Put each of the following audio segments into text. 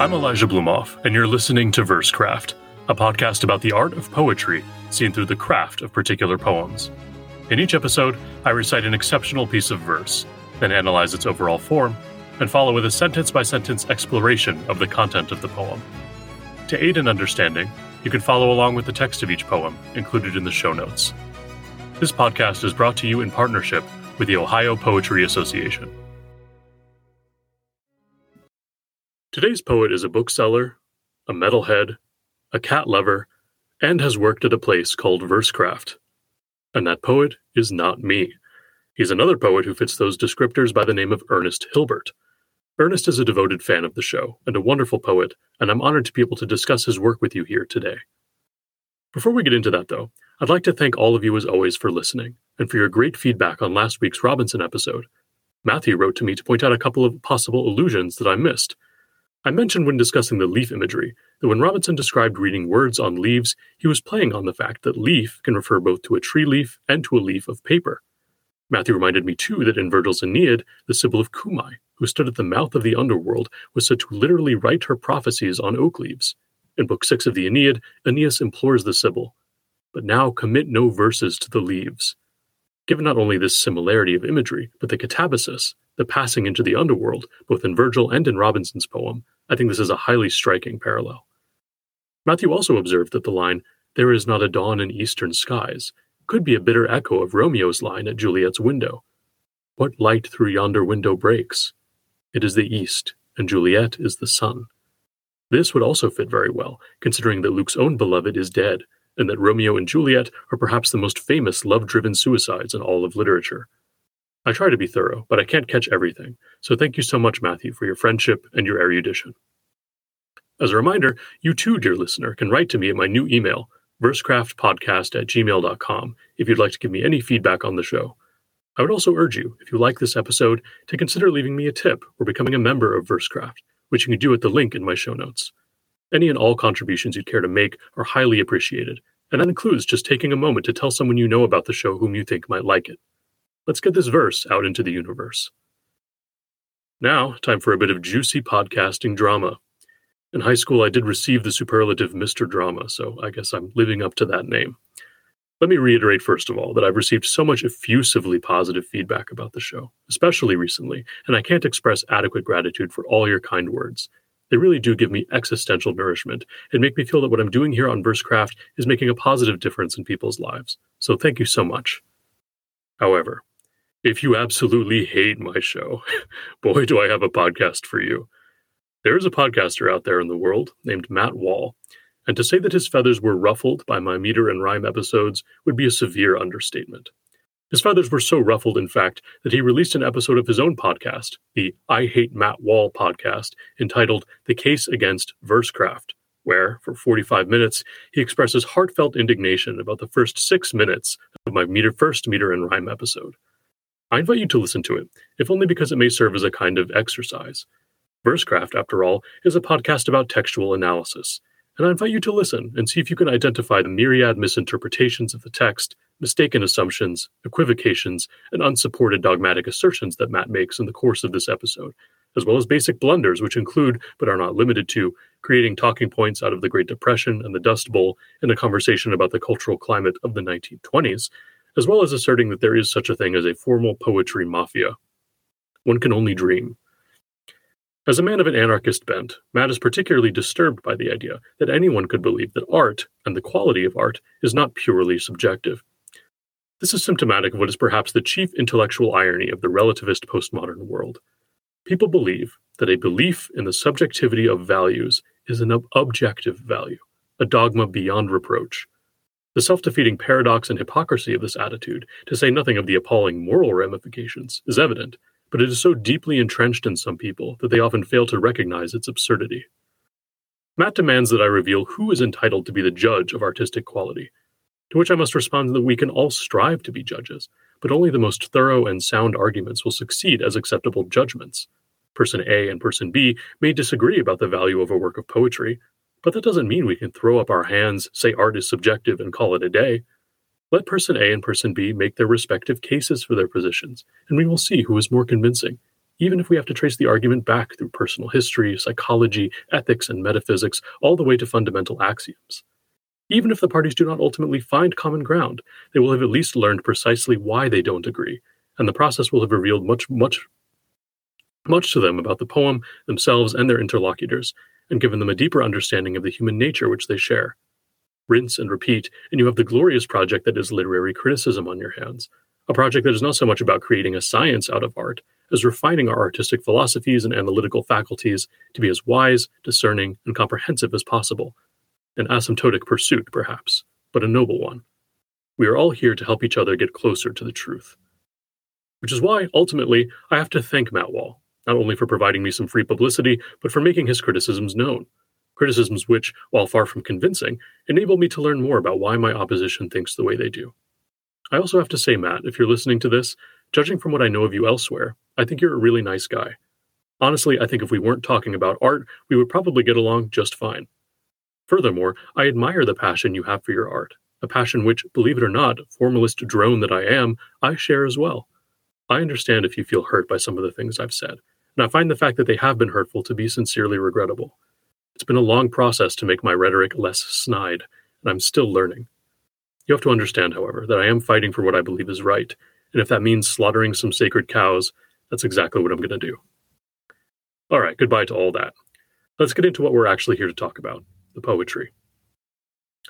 I'm Elijah Blumov, and you're listening to Versecraft, a podcast about the art of poetry seen through the craft of particular poems. In each episode, I recite an exceptional piece of verse, then analyze its overall form, and follow with a sentence by sentence exploration of the content of the poem. To aid in understanding, you can follow along with the text of each poem included in the show notes. This podcast is brought to you in partnership with the Ohio Poetry Association. Today's poet is a bookseller, a metalhead, a cat lover, and has worked at a place called Versecraft. And that poet is not me. He's another poet who fits those descriptors by the name of Ernest Hilbert. Ernest is a devoted fan of the show and a wonderful poet, and I'm honored to be able to discuss his work with you here today. Before we get into that, though, I'd like to thank all of you as always for listening and for your great feedback on last week's Robinson episode. Matthew wrote to me to point out a couple of possible illusions that I missed, I mentioned when discussing the leaf imagery that when Robinson described reading words on leaves, he was playing on the fact that leaf can refer both to a tree leaf and to a leaf of paper. Matthew reminded me too that in Virgil's Aeneid, the Sibyl of Cumae, who stood at the mouth of the underworld, was said to literally write her prophecies on oak leaves. In Book 6 of the Aeneid, Aeneas implores the Sibyl, But now commit no verses to the leaves. Given not only this similarity of imagery, but the catabasis, the passing into the underworld, both in Virgil and in Robinson's poem, I think this is a highly striking parallel. Matthew also observed that the line, There is not a dawn in eastern skies, could be a bitter echo of Romeo's line at Juliet's window. What light through yonder window breaks? It is the east, and Juliet is the sun. This would also fit very well, considering that Luke's own beloved is dead, and that Romeo and Juliet are perhaps the most famous love driven suicides in all of literature. I try to be thorough, but I can't catch everything, so thank you so much, Matthew, for your friendship and your erudition. As a reminder, you too, dear listener, can write to me at my new email, versecraftpodcast at gmail.com, if you'd like to give me any feedback on the show. I would also urge you, if you like this episode, to consider leaving me a tip or becoming a member of Versecraft, which you can do at the link in my show notes. Any and all contributions you'd care to make are highly appreciated, and that includes just taking a moment to tell someone you know about the show whom you think might like it. Let's get this verse out into the universe. Now, time for a bit of juicy podcasting drama. In high school, I did receive the superlative Mr. Drama, so I guess I'm living up to that name. Let me reiterate, first of all, that I've received so much effusively positive feedback about the show, especially recently, and I can't express adequate gratitude for all your kind words. They really do give me existential nourishment and make me feel that what I'm doing here on Versecraft is making a positive difference in people's lives. So thank you so much. However, if you absolutely hate my show, boy, do I have a podcast for you. There is a podcaster out there in the world named Matt Wall, and to say that his feathers were ruffled by my meter and rhyme episodes would be a severe understatement. His feathers were so ruffled, in fact, that he released an episode of his own podcast, the I Hate Matt Wall podcast, entitled The Case Against Versecraft, where, for 45 minutes, he expresses heartfelt indignation about the first six minutes of my meter, first meter and rhyme episode. I invite you to listen to it, if only because it may serve as a kind of exercise. Versecraft, after all, is a podcast about textual analysis, and I invite you to listen and see if you can identify the myriad misinterpretations of the text, mistaken assumptions, equivocations, and unsupported dogmatic assertions that Matt makes in the course of this episode, as well as basic blunders which include, but are not limited to, creating talking points out of the Great Depression and the Dust Bowl in a conversation about the cultural climate of the 1920s, as well as asserting that there is such a thing as a formal poetry mafia. One can only dream. As a man of an anarchist bent, Matt is particularly disturbed by the idea that anyone could believe that art, and the quality of art, is not purely subjective. This is symptomatic of what is perhaps the chief intellectual irony of the relativist postmodern world. People believe that a belief in the subjectivity of values is an objective value, a dogma beyond reproach, the self defeating paradox and hypocrisy of this attitude, to say nothing of the appalling moral ramifications, is evident, but it is so deeply entrenched in some people that they often fail to recognize its absurdity. Matt demands that I reveal who is entitled to be the judge of artistic quality, to which I must respond that we can all strive to be judges, but only the most thorough and sound arguments will succeed as acceptable judgments. Person A and person B may disagree about the value of a work of poetry, but that doesn't mean we can throw up our hands, say art is subjective, and call it a day. Let person A and person B make their respective cases for their positions, and we will see who is more convincing, even if we have to trace the argument back through personal history, psychology, ethics, and metaphysics, all the way to fundamental axioms. Even if the parties do not ultimately find common ground, they will have at least learned precisely why they don't agree, and the process will have revealed much, much, much to them about the poem, themselves, and their interlocutors, and given them a deeper understanding of the human nature which they share. Rinse and repeat, and you have the glorious project that is literary criticism on your hands, a project that is not so much about creating a science out of art as refining our artistic philosophies and analytical faculties to be as wise, discerning, and comprehensive as possible. An asymptotic pursuit, perhaps, but a noble one. We are all here to help each other get closer to the truth. Which is why, ultimately, I have to thank Matt Wall, not only for providing me some free publicity, but for making his criticisms known. Criticisms which, while far from convincing, enable me to learn more about why my opposition thinks the way they do. I also have to say, Matt, if you're listening to this, judging from what I know of you elsewhere, I think you're a really nice guy. Honestly, I think if we weren't talking about art, we would probably get along just fine. Furthermore, I admire the passion you have for your art, a passion which, believe it or not, formalist drone that I am, I share as well. I understand if you feel hurt by some of the things I've said, and I find the fact that they have been hurtful to be sincerely regrettable. It's been a long process to make my rhetoric less snide, and I'm still learning. You have to understand, however, that I am fighting for what I believe is right, and if that means slaughtering some sacred cows, that's exactly what I'm going to do. All right, goodbye to all that. Let's get into what we're actually here to talk about the poetry.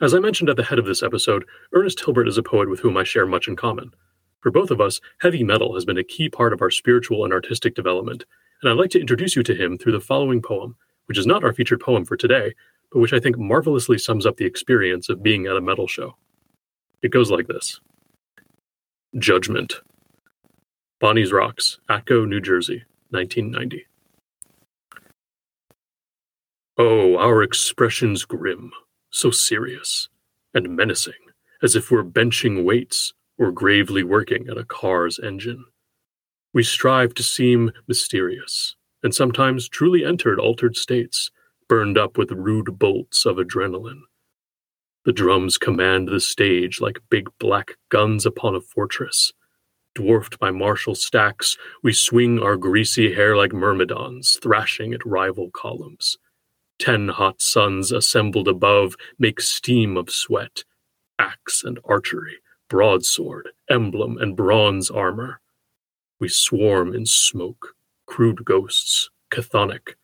As I mentioned at the head of this episode, Ernest Hilbert is a poet with whom I share much in common. For both of us, heavy metal has been a key part of our spiritual and artistic development, and I'd like to introduce you to him through the following poem, which is not our featured poem for today, but which I think marvelously sums up the experience of being at a metal show. It goes like this Judgment. Bonnie's Rocks, Atco, New Jersey, 1990. Oh, our expressions grim, so serious and menacing, as if we're benching weights or gravely working at a car's engine. We strive to seem mysterious, and sometimes truly entered altered states, burned up with rude bolts of adrenaline. The drums command the stage like big black guns upon a fortress. Dwarfed by martial stacks, we swing our greasy hair like myrmidons, thrashing at rival columns. Ten hot suns assembled above make steam of sweat, axe and archery, broadsword, emblem, and bronze armor. We swarm in smoke, crude ghosts, chthonic,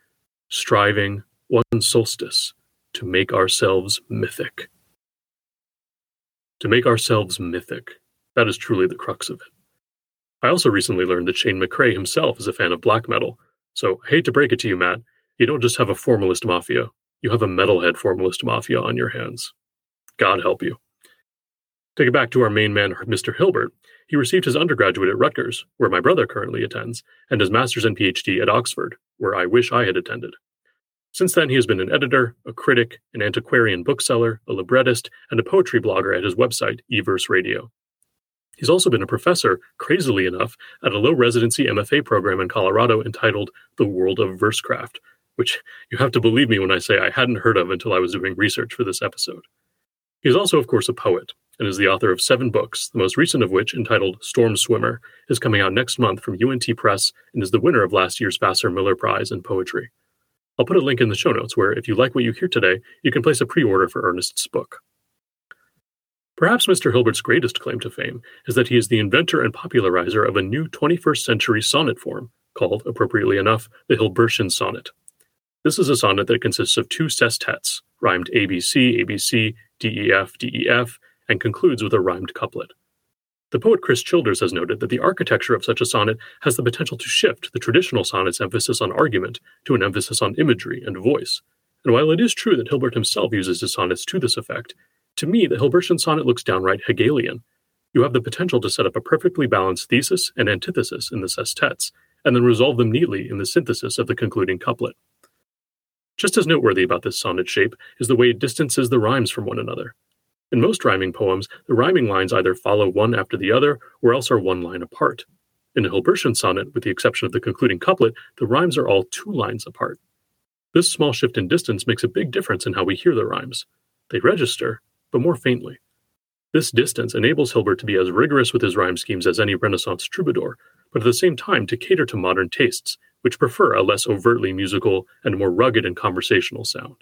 striving, one solstice, to make ourselves mythic to make ourselves mythic. That is truly the crux of it. I also recently learned that Shane McCrae himself is a fan of black metal, so I hate to break it to you, Matt, you don't just have a formalist mafia, you have a metalhead formalist mafia on your hands. God help you. Take it back to our main man, Mr. Hilbert, he received his undergraduate at Rutgers, where my brother currently attends, and his master's and PhD at Oxford, where I wish I had attended. Since then, he has been an editor, a critic, an antiquarian bookseller, a librettist, and a poetry blogger at his website, E-Verse Radio. He's also been a professor, crazily enough, at a low residency MFA program in Colorado entitled The World of Versecraft, which you have to believe me when I say I hadn't heard of until I was doing research for this episode. He's also, of course, a poet and is the author of seven books, the most recent of which, entitled Storm Swimmer, is coming out next month from UNT Press and is the winner of last year's Vassar Miller Prize in Poetry. I'll put a link in the show notes where, if you like what you hear today, you can place a pre order for Ernest's book. Perhaps Mr. Hilbert's greatest claim to fame is that he is the inventor and popularizer of a new 21st century sonnet form called, appropriately enough, the Hilbertian sonnet. This is a sonnet that consists of two sestets, rhymed ABC, ABC, DEF, DEF, and concludes with a rhymed couplet. The poet Chris Childers has noted that the architecture of such a sonnet has the potential to shift the traditional sonnet's emphasis on argument to an emphasis on imagery and voice. And while it is true that Hilbert himself uses his sonnets to this effect, to me the Hilbertian sonnet looks downright Hegelian. You have the potential to set up a perfectly balanced thesis and antithesis in the sestets, and then resolve them neatly in the synthesis of the concluding couplet. Just as noteworthy about this sonnet shape is the way it distances the rhymes from one another. In most rhyming poems, the rhyming lines either follow one after the other or else are one line apart. In a Hilbertian sonnet, with the exception of the concluding couplet, the rhymes are all two lines apart. This small shift in distance makes a big difference in how we hear the rhymes. They register, but more faintly. This distance enables Hilbert to be as rigorous with his rhyme schemes as any Renaissance troubadour, but at the same time to cater to modern tastes, which prefer a less overtly musical and more rugged and conversational sound.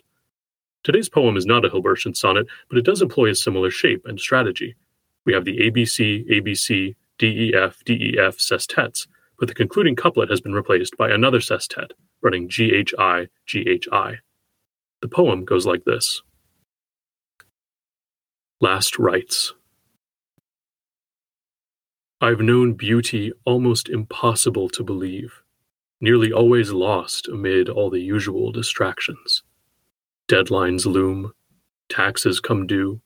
Today's poem is not a Hilbertian sonnet, but it does employ a similar shape and strategy. We have the ABC, ABC, DEF, DEF sestets, but the concluding couplet has been replaced by another sestet, running GHI, GHI. The poem goes like this Last Rites. I've known beauty almost impossible to believe, nearly always lost amid all the usual distractions. Deadlines loom, taxes come due,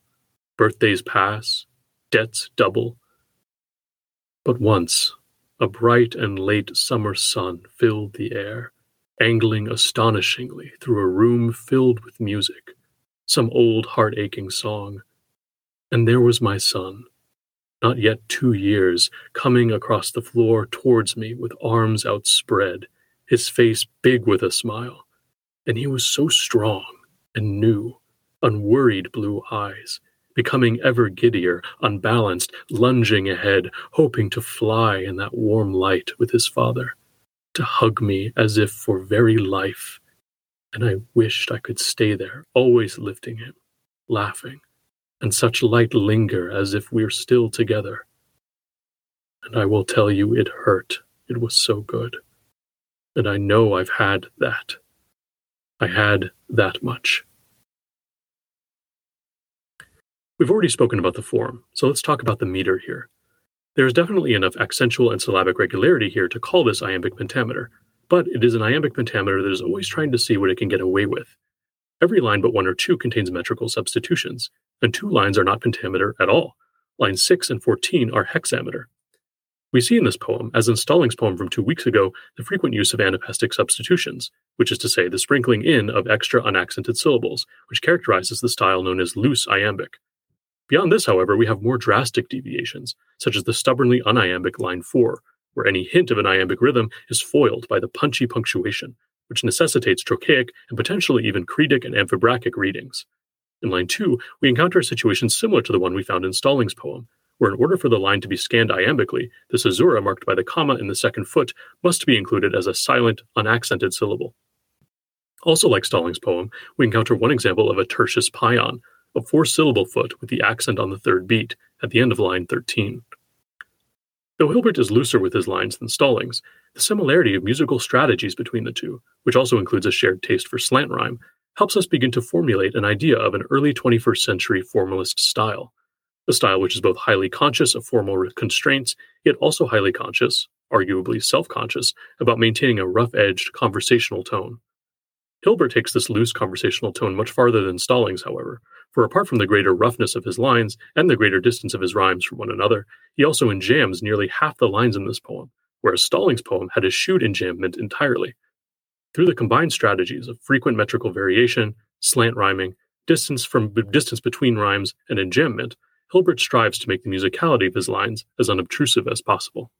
birthdays pass, debts double. But once, a bright and late summer sun filled the air, angling astonishingly through a room filled with music, some old heart aching song. And there was my son, not yet two years, coming across the floor towards me with arms outspread, his face big with a smile. And he was so strong and new, unworried blue eyes, becoming ever giddier, unbalanced, lunging ahead, hoping to fly in that warm light with his father, to hug me as if for very life. And I wished I could stay there, always lifting him, laughing, and such light linger as if we're still together. And I will tell you, it hurt. It was so good. And I know I've had that. I had that much. We've already spoken about the form, so let's talk about the meter here. There is definitely enough accentual and syllabic regularity here to call this iambic pentameter, but it is an iambic pentameter that is always trying to see what it can get away with. Every line but one or two contains metrical substitutions, and two lines are not pentameter at all. Lines 6 and 14 are hexameter. We see in this poem, as in Stallings' poem from two weeks ago, the frequent use of anapestic substitutions, which is to say the sprinkling in of extra unaccented syllables, which characterizes the style known as loose iambic. Beyond this, however, we have more drastic deviations, such as the stubbornly uniambic line 4, where any hint of an iambic rhythm is foiled by the punchy punctuation, which necessitates trochaic and potentially even cretic and amphibrachic readings. In line 2, we encounter a situation similar to the one we found in Stallings' poem, where in order for the line to be scanned iambically, the caesura marked by the comma in the second foot must be included as a silent, unaccented syllable. Also, like Stallings' poem, we encounter one example of a tertius paeon, a four syllable foot with the accent on the third beat at the end of line 13. Though Hilbert is looser with his lines than Stallings, the similarity of musical strategies between the two, which also includes a shared taste for slant rhyme, helps us begin to formulate an idea of an early 21st century formalist style. A style which is both highly conscious of formal constraints, yet also highly conscious, arguably self conscious, about maintaining a rough edged conversational tone. Hilbert takes this loose conversational tone much farther than Stallings, however, for apart from the greater roughness of his lines and the greater distance of his rhymes from one another, he also enjambs nearly half the lines in this poem, whereas Stallings' poem had eschewed enjambment entirely. Through the combined strategies of frequent metrical variation, slant rhyming, distance from distance between rhymes, and enjambment, Hilbert strives to make the musicality of his lines as unobtrusive as possible.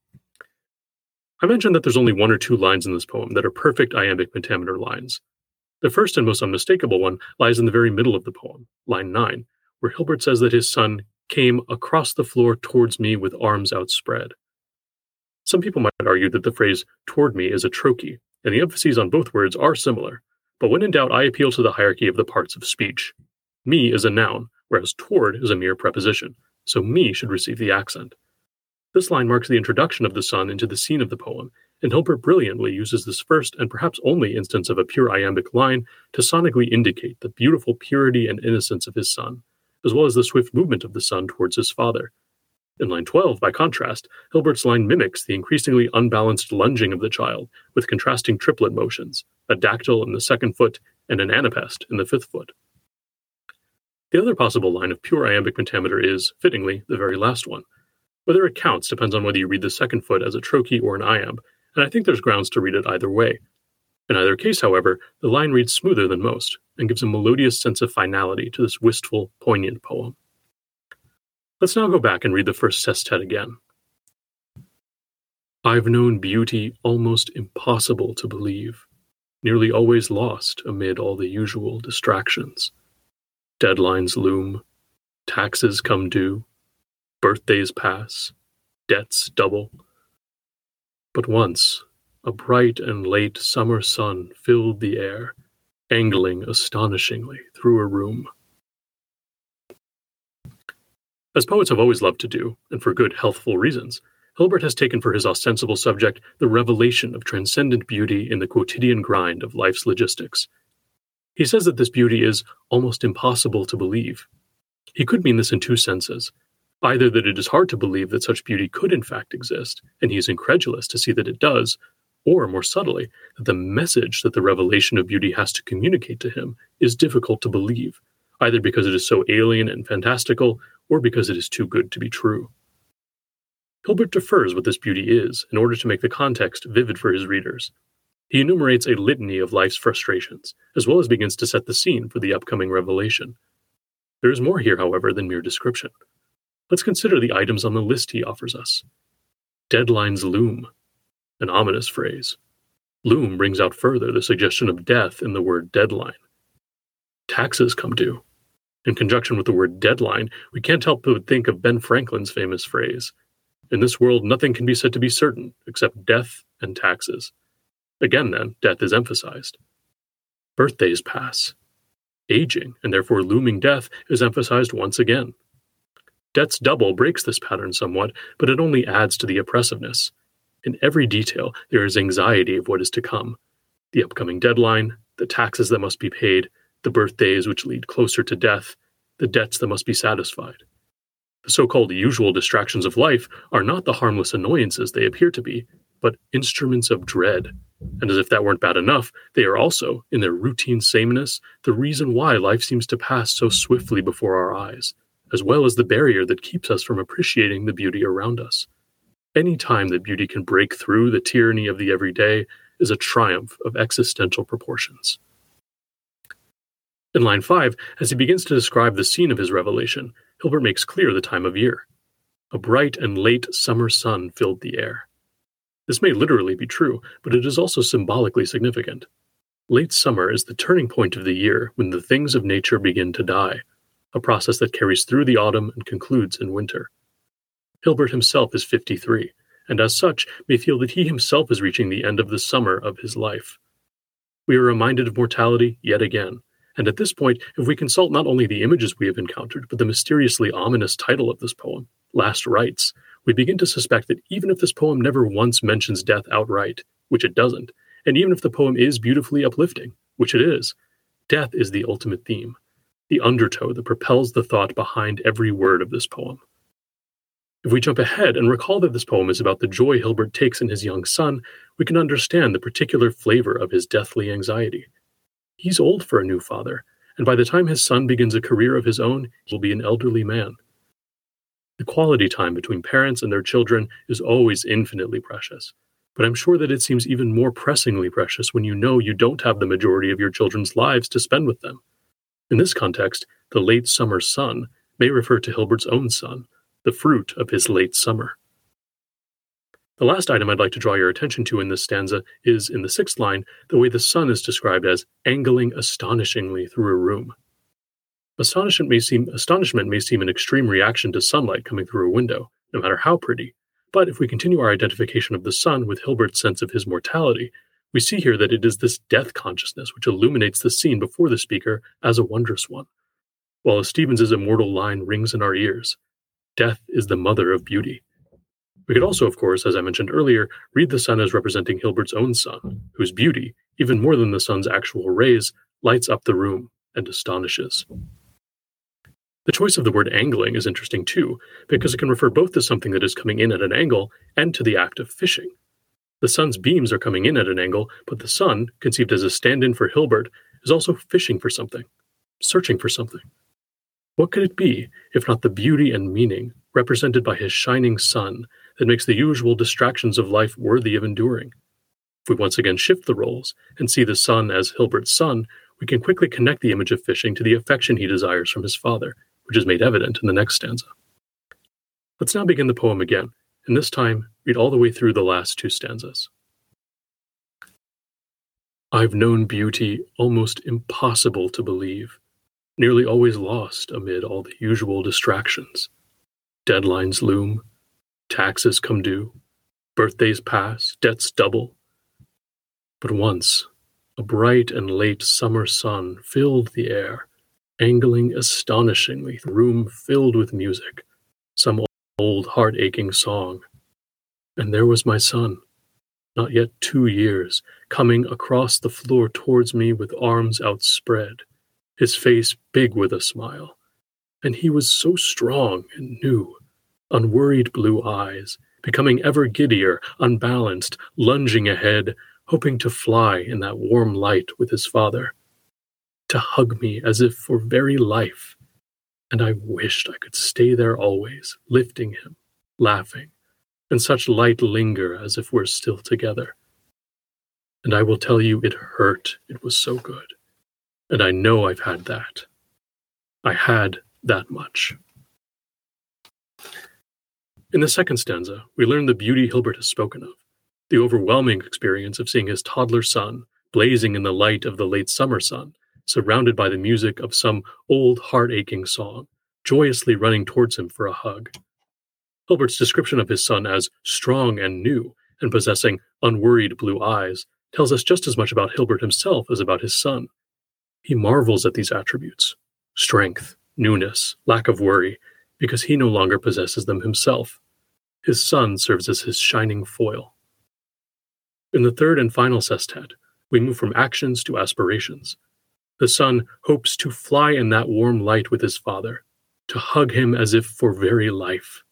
I mentioned that there's only one or two lines in this poem that are perfect iambic pentameter lines, the first and most unmistakable one lies in the very middle of the poem, line 9, where Hilbert says that his son came across the floor towards me with arms outspread. Some people might argue that the phrase toward me is a trochee, and the emphases on both words are similar, but when in doubt, I appeal to the hierarchy of the parts of speech. Me is a noun, whereas toward is a mere preposition, so me should receive the accent. This line marks the introduction of the son into the scene of the poem and Hilbert brilliantly uses this first and perhaps only instance of a pure iambic line to sonically indicate the beautiful purity and innocence of his son, as well as the swift movement of the son towards his father. In line 12, by contrast, Hilbert's line mimics the increasingly unbalanced lunging of the child with contrasting triplet motions, a dactyl in the second foot and an anapest in the fifth foot. The other possible line of pure iambic pentameter is, fittingly, the very last one. Whether it counts depends on whether you read the second foot as a trochee or an iamb, and I think there's grounds to read it either way. In either case, however, the line reads smoother than most and gives a melodious sense of finality to this wistful, poignant poem. Let's now go back and read the first sestet again. I've known beauty almost impossible to believe, nearly always lost amid all the usual distractions. Deadlines loom, taxes come due, birthdays pass, debts double But once, a bright and late summer sun filled the air, angling astonishingly through a room. As poets have always loved to do, and for good, healthful reasons, Hilbert has taken for his ostensible subject the revelation of transcendent beauty in the quotidian grind of life's logistics. He says that this beauty is almost impossible to believe. He could mean this in two senses either that it is hard to believe that such beauty could in fact exist, and he is incredulous to see that it does, or more subtly, that the message that the revelation of beauty has to communicate to him is difficult to believe, either because it is so alien and fantastical, or because it is too good to be true. Hilbert defers what this beauty is in order to make the context vivid for his readers. He enumerates a litany of life's frustrations, as well as begins to set the scene for the upcoming revelation. There is more here, however, than mere description. Let's consider the items on the list he offers us. Deadlines loom, an ominous phrase. Loom brings out further the suggestion of death in the word deadline. Taxes come due. In conjunction with the word deadline, we can't help but think of Ben Franklin's famous phrase In this world, nothing can be said to be certain except death and taxes. Again, then, death is emphasized. Birthdays pass. Aging, and therefore looming death, is emphasized once again. Debt's double breaks this pattern somewhat, but it only adds to the oppressiveness. In every detail, there is anxiety of what is to come the upcoming deadline, the taxes that must be paid, the birthdays which lead closer to death, the debts that must be satisfied. The so called usual distractions of life are not the harmless annoyances they appear to be, but instruments of dread. And as if that weren't bad enough, they are also, in their routine sameness, the reason why life seems to pass so swiftly before our eyes, as well as the barrier that keeps us from appreciating the beauty around us. Any time that beauty can break through the tyranny of the everyday is a triumph of existential proportions. In line 5, as he begins to describe the scene of his revelation, Hilbert makes clear the time of year. A bright and late summer sun filled the air. This may literally be true, but it is also symbolically significant. Late summer is the turning point of the year when the things of nature begin to die, a process that carries through the autumn and concludes in winter. Hilbert himself is 53, and as such may feel that he himself is reaching the end of the summer of his life. We are reminded of mortality yet again, and at this point, if we consult not only the images we have encountered, but the mysteriously ominous title of this poem, Last Rites, we begin to suspect that even if this poem never once mentions death outright, which it doesn't, and even if the poem is beautifully uplifting, which it is, death is the ultimate theme, the undertow that propels the thought behind every word of this poem. If we jump ahead and recall that this poem is about the joy Hilbert takes in his young son, we can understand the particular flavor of his deathly anxiety. He's old for a new father, and by the time his son begins a career of his own, he will be an elderly man. The quality time between parents and their children is always infinitely precious, but I'm sure that it seems even more pressingly precious when you know you don't have the majority of your children's lives to spend with them. In this context, the late summer sun may refer to Hilbert's own son, the fruit of his late summer. The last item I'd like to draw your attention to in this stanza is, in the sixth line, the way the sun is described as angling astonishingly through a room. Astonishment may seem astonishment may seem an extreme reaction to sunlight coming through a window, no matter how pretty. But if we continue our identification of the sun with Hilbert's sense of his mortality, we see here that it is this death consciousness which illuminates the scene before the speaker as a wondrous one. While Stevens's immortal line rings in our ears, death is the mother of beauty. We could also, of course, as I mentioned earlier, read the sun as representing Hilbert's own sun, whose beauty, even more than the sun's actual rays, lights up the room and astonishes. The choice of the word angling is interesting too, because it can refer both to something that is coming in at an angle and to the act of fishing. The sun's beams are coming in at an angle, but the sun, conceived as a stand in for Hilbert, is also fishing for something, searching for something. What could it be if not the beauty and meaning represented by his shining sun that makes the usual distractions of life worthy of enduring. If we once again shift the roles and see the sun as Hilbert's son, we can quickly connect the image of fishing to the affection he desires from his father, which is made evident in the next stanza. Let's now begin the poem again, and this time read all the way through the last two stanzas. I've known beauty almost impossible to believe, nearly always lost amid all the usual distractions. Deadlines loom, taxes come due, birthdays pass, debts double. But once, a bright and late summer sun filled the air, angling astonishingly, the room filled with music, some old heart aching song. And there was my son, not yet two years, coming across the floor towards me with arms outspread, his face big with a smile. And he was so strong and new, unworried blue eyes, becoming ever giddier, unbalanced, lunging ahead, hoping to fly in that warm light with his father, to hug me as if for very life. And I wished I could stay there always, lifting him, laughing, and such light linger as if we're still together. And I will tell you, it hurt. It was so good. And I know I've had that. I had that much. In the second stanza, we learn the beauty Hilbert has spoken of the overwhelming experience of seeing his toddler son blazing in the light of the late summer sun, surrounded by the music of some old heart aching song, joyously running towards him for a hug. Hilbert's description of his son as strong and new and possessing unworried blue eyes tells us just as much about Hilbert himself as about his son. He marvels at these attributes strength, newness, lack of worry, because he no longer possesses them himself. His son serves as his shining foil. In the third and final sestet, we move from actions to aspirations. The son hopes to fly in that warm light with his father, to hug him as if for very life.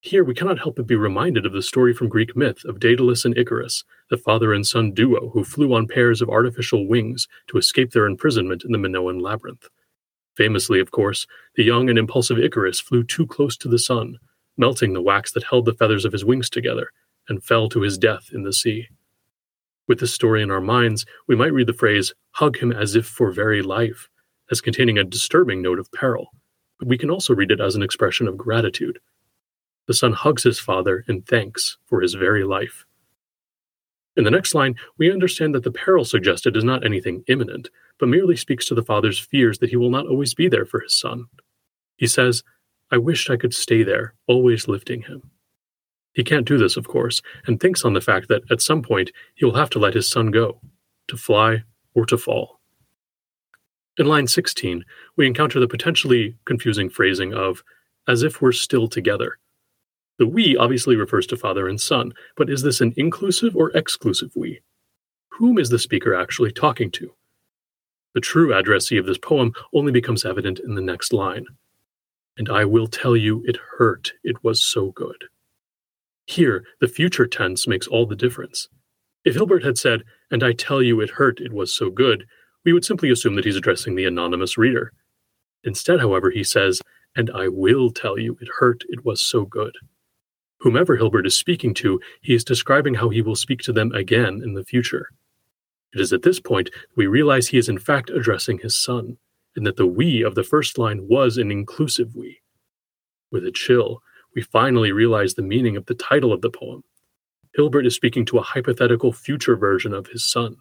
Here we cannot help but be reminded of the story from Greek myth of Daedalus and Icarus, the father and son duo who flew on pairs of artificial wings to escape their imprisonment in the Minoan labyrinth. Famously, of course, the young and impulsive Icarus flew too close to the sun, melting the wax that held the feathers of his wings together, and fell to his death in the sea. With this story in our minds, we might read the phrase, hug him as if for very life, as containing a disturbing note of peril, but we can also read it as an expression of gratitude. The son hugs his father in thanks for his very life. In the next line, we understand that the peril suggested is not anything imminent, but merely speaks to the father's fears that he will not always be there for his son. He says, I wished I could stay there, always lifting him. He can't do this, of course, and thinks on the fact that at some point he will have to let his son go, to fly or to fall. In line 16, we encounter the potentially confusing phrasing of, as if we're still together. The we obviously refers to father and son, but is this an inclusive or exclusive we? Whom is the speaker actually talking to? The true addressee of this poem only becomes evident in the next line. And I will tell you, it hurt, it was so good. Here, the future tense makes all the difference. If Hilbert had said, and I tell you, it hurt, it was so good, we would simply assume that he's addressing the anonymous reader. Instead, however, he says, and I will tell you, it hurt, it was so good. Whomever Hilbert is speaking to, he is describing how he will speak to them again in the future. It is at this point we realize he is in fact addressing his son, and that the we of the first line was an inclusive we. With a chill, we finally realize the meaning of the title of the poem. Hilbert is speaking to a hypothetical future version of his son,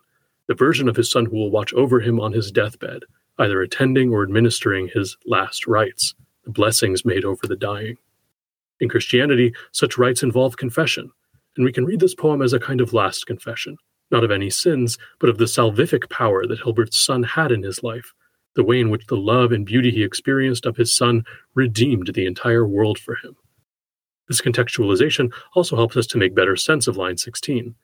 the version of his son who will watch over him on his deathbed, either attending or administering his last rites, the blessings made over the dying. In Christianity, such rites involve confession, and we can read this poem as a kind of last confession, not of any sins, but of the salvific power that Hilbert's son had in his life, the way in which the love and beauty he experienced of his son redeemed the entire world for him. This contextualization also helps us to make better sense of line 16.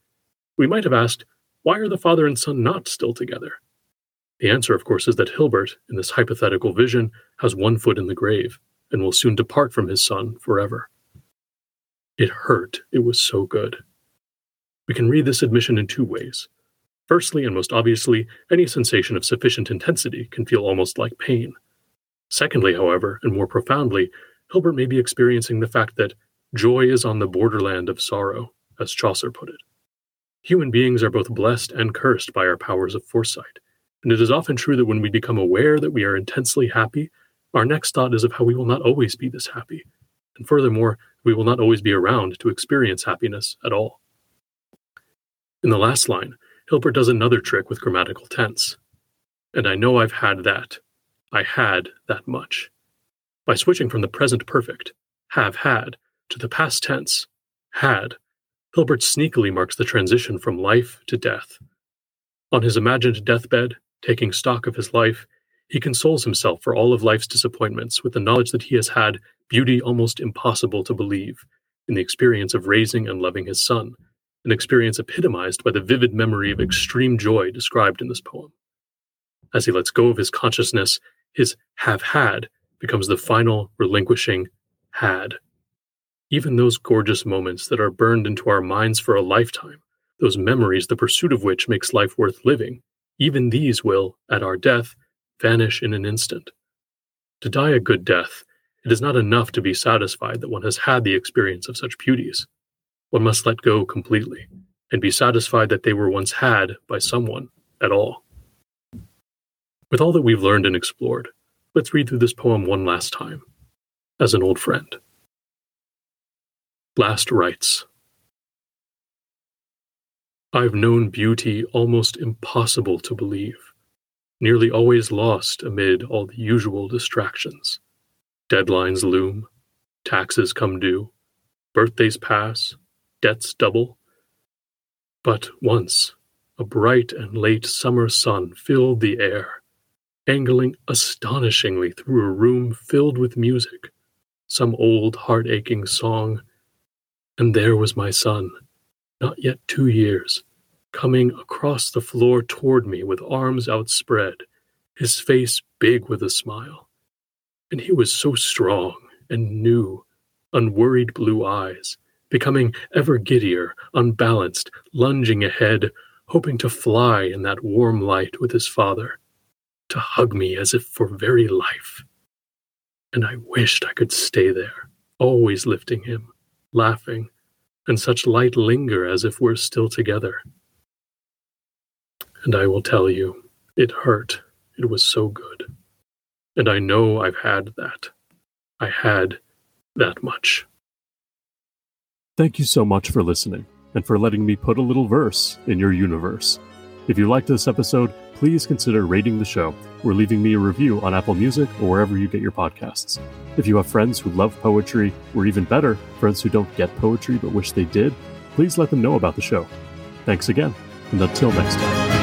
We might have asked, why are the father and son not still together? The answer, of course, is that Hilbert, in this hypothetical vision, has one foot in the grave and will soon depart from his son forever. It hurt. It was so good. We can read this admission in two ways. Firstly, and most obviously, any sensation of sufficient intensity can feel almost like pain. Secondly, however, and more profoundly, Hilbert may be experiencing the fact that joy is on the borderland of sorrow, as Chaucer put it. Human beings are both blessed and cursed by our powers of foresight, and it is often true that when we become aware that we are intensely happy, our next thought is of how we will not always be this happy, and furthermore, we will not always be around to experience happiness at all. In the last line, Hilbert does another trick with grammatical tense. And I know I've had that. I had that much. By switching from the present perfect, have had, to the past tense, had, Hilbert sneakily marks the transition from life to death. On his imagined deathbed, taking stock of his life, he consoles himself for all of life's disappointments with the knowledge that he has had beauty almost impossible to believe in the experience of raising and loving his son, an experience epitomized by the vivid memory of extreme joy described in this poem. As he lets go of his consciousness, his have had becomes the final relinquishing had. Even those gorgeous moments that are burned into our minds for a lifetime, those memories the pursuit of which makes life worth living, even these will, at our death, vanish in an instant. To die a good death, it is not enough to be satisfied that one has had the experience of such beauties. One must let go completely and be satisfied that they were once had by someone at all. With all that we've learned and explored, let's read through this poem one last time, as an old friend. Last Rites I've known beauty almost impossible to believe, nearly always lost amid all the usual distractions. Deadlines loom, taxes come due, birthdays pass, debts double. But once, a bright and late summer sun filled the air, angling astonishingly through a room filled with music, some old heart aching song. And there was my son not yet two years, coming across the floor toward me with arms outspread, his face big with a smile. And he was so strong and new, unworried blue eyes, becoming ever giddier, unbalanced, lunging ahead, hoping to fly in that warm light with his father, to hug me as if for very life. And I wished I could stay there, always lifting him, laughing, and such light linger as if we're still together. And I will tell you, it hurt. It was so good. And I know I've had that. I had that much. Thank you so much for listening and for letting me put a little verse in your universe. If you liked this episode, please consider rating the show or leaving me a review on Apple Music or wherever you get your podcasts. If you have friends who love poetry, or even better, friends who don't get poetry but wish they did, please let them know about the show. Thanks again, and until next time.